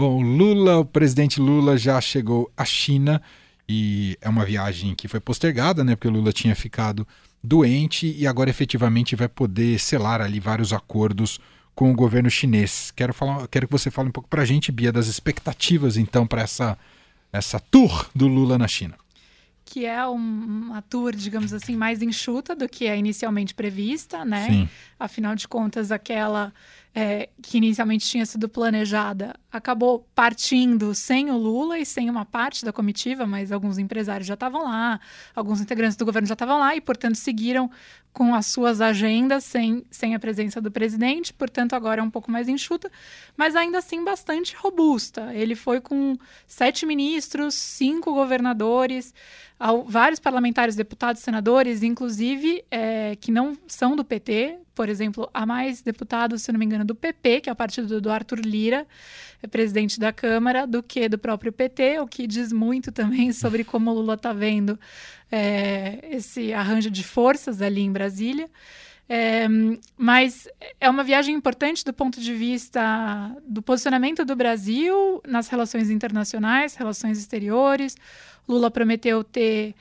Bom, Lula, o presidente Lula já chegou à China e é uma viagem que foi postergada, né? Porque o Lula tinha ficado doente e agora efetivamente vai poder selar ali vários acordos com o governo chinês. Quero, falar, quero que você fale um pouco para a gente, Bia, das expectativas então para essa, essa tour do Lula na China que é um, uma tour, digamos assim, mais enxuta do que a inicialmente prevista, né? Sim. Afinal de contas, aquela é, que inicialmente tinha sido planejada acabou partindo sem o Lula e sem uma parte da comitiva, mas alguns empresários já estavam lá, alguns integrantes do governo já estavam lá e, portanto, seguiram com as suas agendas sem, sem a presença do presidente, portanto, agora é um pouco mais enxuta, mas ainda assim bastante robusta. Ele foi com sete ministros, cinco governadores, vários parlamentares, deputados, senadores, inclusive é, que não são do PT, por exemplo, há mais deputados, se não me engano, do PP, que é o partido do Arthur Lira, é presidente da Câmara, do que do próprio PT, o que diz muito também sobre como o Lula está vendo é, esse arranjo de forças ali em Brasília. É, mas é uma viagem importante do ponto de vista do posicionamento do Brasil nas relações internacionais, relações exteriores. Lula prometeu ter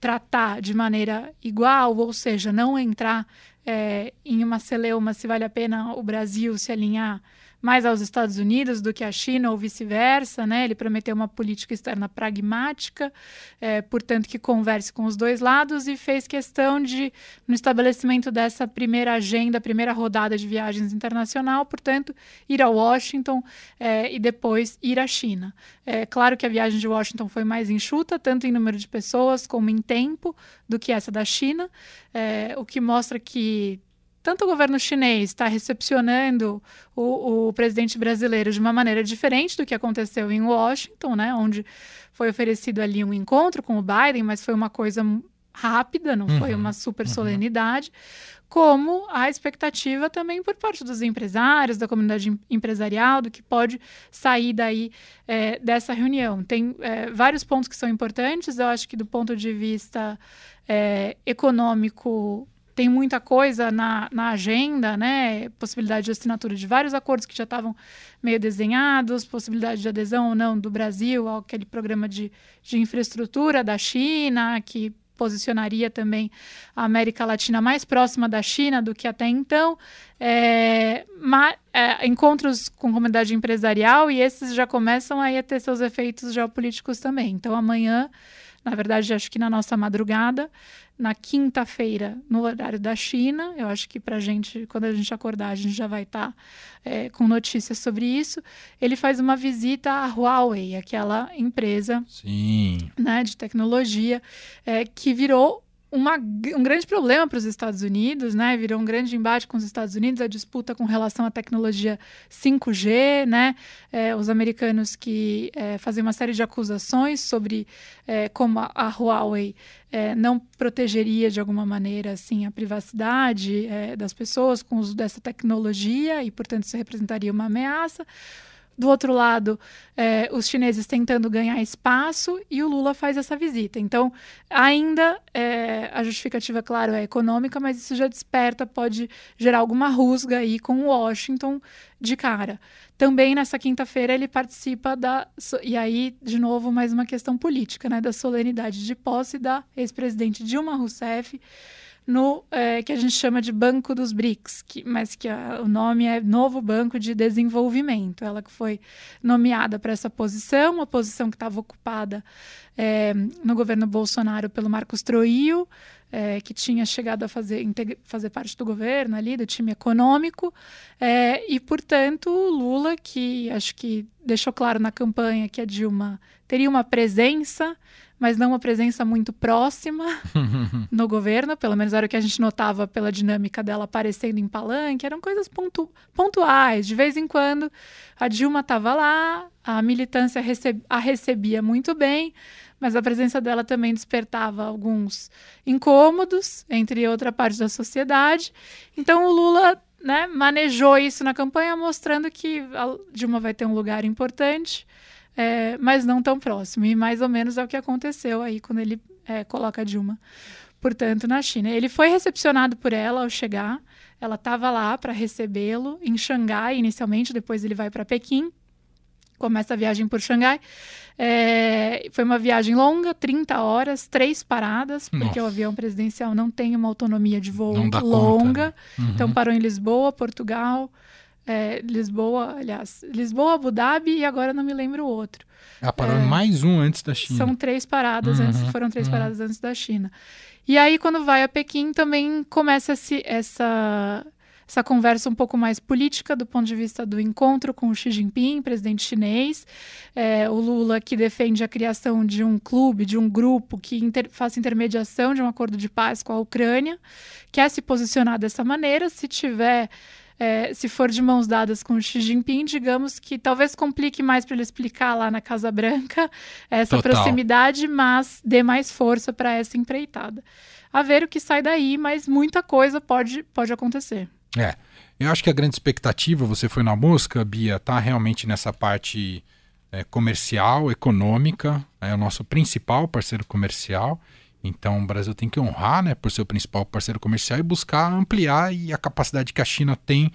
tratar de maneira igual, ou seja, não entrar é, em uma celeuma se vale a pena o Brasil se alinhar mais aos Estados Unidos do que à China ou vice-versa, né? Ele prometeu uma política externa pragmática, é, portanto que converse com os dois lados e fez questão de, no estabelecimento dessa primeira agenda, primeira rodada de viagens internacional, portanto, ir a Washington é, e depois ir à China. É claro que a viagem de Washington foi mais enxuta, tanto em número de pessoas como em tempo, do que essa da China, é, o que mostra que tanto o governo chinês está recepcionando o, o, presidente brasileiro de uma maneira diferente do que aconteceu em Washington, né, onde foi oferecido ali um encontro com o Biden, mas foi uma coisa rápida, não uhum, foi uma super uhum. solenidade, como a expectativa também por parte dos empresários, da comunidade empresarial, do que pode sair daí é, dessa reunião. Tem é, vários pontos que são importantes, eu acho que do ponto de vista é, econômico tem muita coisa na, na agenda, né? Possibilidade de assinatura de vários acordos que já estavam meio desenhados, possibilidade de adesão ou não do Brasil àquele programa de, de infraestrutura da China, que posicionaria também a América Latina mais próxima da China do que até então. É, ma, é, encontros com comunidade empresarial e esses já começam aí a ter seus efeitos geopolíticos também. Então, amanhã, na verdade, acho que na nossa madrugada, na quinta-feira, no horário da China. Eu acho que para a gente, quando a gente acordar, a gente já vai estar tá, é, com notícias sobre isso. Ele faz uma visita à Huawei, aquela empresa Né, de tecnologia é, que virou uma, um grande problema para os Estados Unidos, né? Virou um grande embate com os Estados Unidos, a disputa com relação à tecnologia 5G, né? É, os americanos que é, fazem uma série de acusações sobre é, como a, a Huawei é, não protegeria de alguma maneira assim a privacidade é, das pessoas com o uso dessa tecnologia e, portanto, isso representaria uma ameaça. Do outro lado, é, os chineses tentando ganhar espaço e o Lula faz essa visita. Então, ainda é, a justificativa, claro, é econômica, mas isso já desperta, pode gerar alguma rusga aí com Washington de cara. Também nessa quinta-feira ele participa da. E aí, de novo, mais uma questão política, né? Da solenidade de posse da ex-presidente Dilma Rousseff no é, que a gente chama de Banco dos BRICS, que, mas que a, o nome é Novo Banco de Desenvolvimento. Ela que foi nomeada para essa posição, uma posição que estava ocupada é, no governo Bolsonaro pelo Marcos Troio, é, que tinha chegado a fazer, fazer parte do governo ali, do time econômico, é, e, portanto, Lula, que acho que deixou claro na campanha que a Dilma teria uma presença mas não uma presença muito próxima no governo, pelo menos era o que a gente notava pela dinâmica dela aparecendo em palanque, eram coisas pontu pontuais. De vez em quando a Dilma estava lá, a militância receb a recebia muito bem, mas a presença dela também despertava alguns incômodos entre outra parte da sociedade. Então o Lula né, manejou isso na campanha, mostrando que a Dilma vai ter um lugar importante é, mas não tão próximo. E mais ou menos é o que aconteceu aí quando ele é, coloca a Dilma, portanto, na China. Ele foi recepcionado por ela ao chegar, ela estava lá para recebê-lo em Xangai inicialmente, depois ele vai para Pequim. Começa a viagem por Xangai. É, foi uma viagem longa, 30 horas, três paradas, porque Nossa. o avião presidencial não tem uma autonomia de voo longa. Conta, né? uhum. Então parou em Lisboa, Portugal, é, Lisboa, aliás, Lisboa, Abu Dhabi e agora não me lembro o outro. Ah, parou é, mais um antes da China. São três paradas uhum. antes, foram três uhum. paradas antes da China. E aí, quando vai a Pequim, também começa esse, essa essa conversa um pouco mais política do ponto de vista do encontro com o Xi Jinping, presidente chinês, é, o Lula que defende a criação de um clube, de um grupo que inter, faça intermediação de um acordo de paz com a Ucrânia, quer se posicionar dessa maneira, se tiver é, se for de mãos dadas com o Xi Jinping, digamos que talvez complique mais para ele explicar lá na Casa Branca essa Total. proximidade, mas dê mais força para essa empreitada. A ver o que sai daí, mas muita coisa pode, pode acontecer. É. Eu acho que a grande expectativa, você foi na mosca, Bia, tá realmente nessa parte é, comercial, econômica, é o nosso principal parceiro comercial. Então o Brasil tem que honrar, né, por ser o principal parceiro comercial e buscar ampliar e a capacidade que a China tem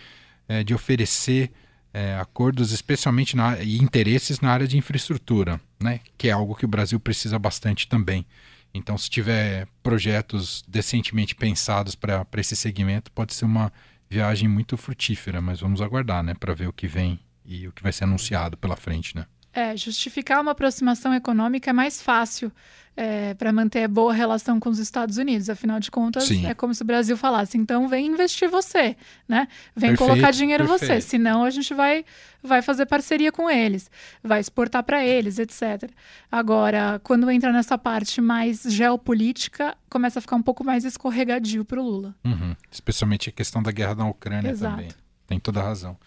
é, de oferecer é, acordos, especialmente na, e interesses na área de infraestrutura, né, que é algo que o Brasil precisa bastante também. Então, se tiver projetos decentemente pensados para esse segmento, pode ser uma viagem muito frutífera, mas vamos aguardar, né, para ver o que vem e o que vai ser anunciado pela frente, né? É, justificar uma aproximação econômica é mais fácil é, para manter boa relação com os Estados Unidos. Afinal de contas, Sim. é como se o Brasil falasse: então vem investir você, né? Vem perfeito, colocar dinheiro perfeito. você. Senão a gente vai, vai fazer parceria com eles, vai exportar para eles, etc. Agora, quando entra nessa parte mais geopolítica, começa a ficar um pouco mais escorregadio para o Lula. Uhum. Especialmente a questão da guerra na Ucrânia Exato. também. Tem toda a razão.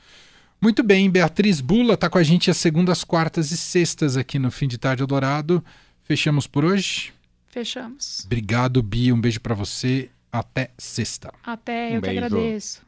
Muito bem, Beatriz Bula está com a gente às segundas, quartas e sextas aqui no Fim de Tarde Eldorado. Fechamos por hoje? Fechamos. Obrigado, Bia. Um beijo para você. Até sexta. Até, um eu beijo. que agradeço.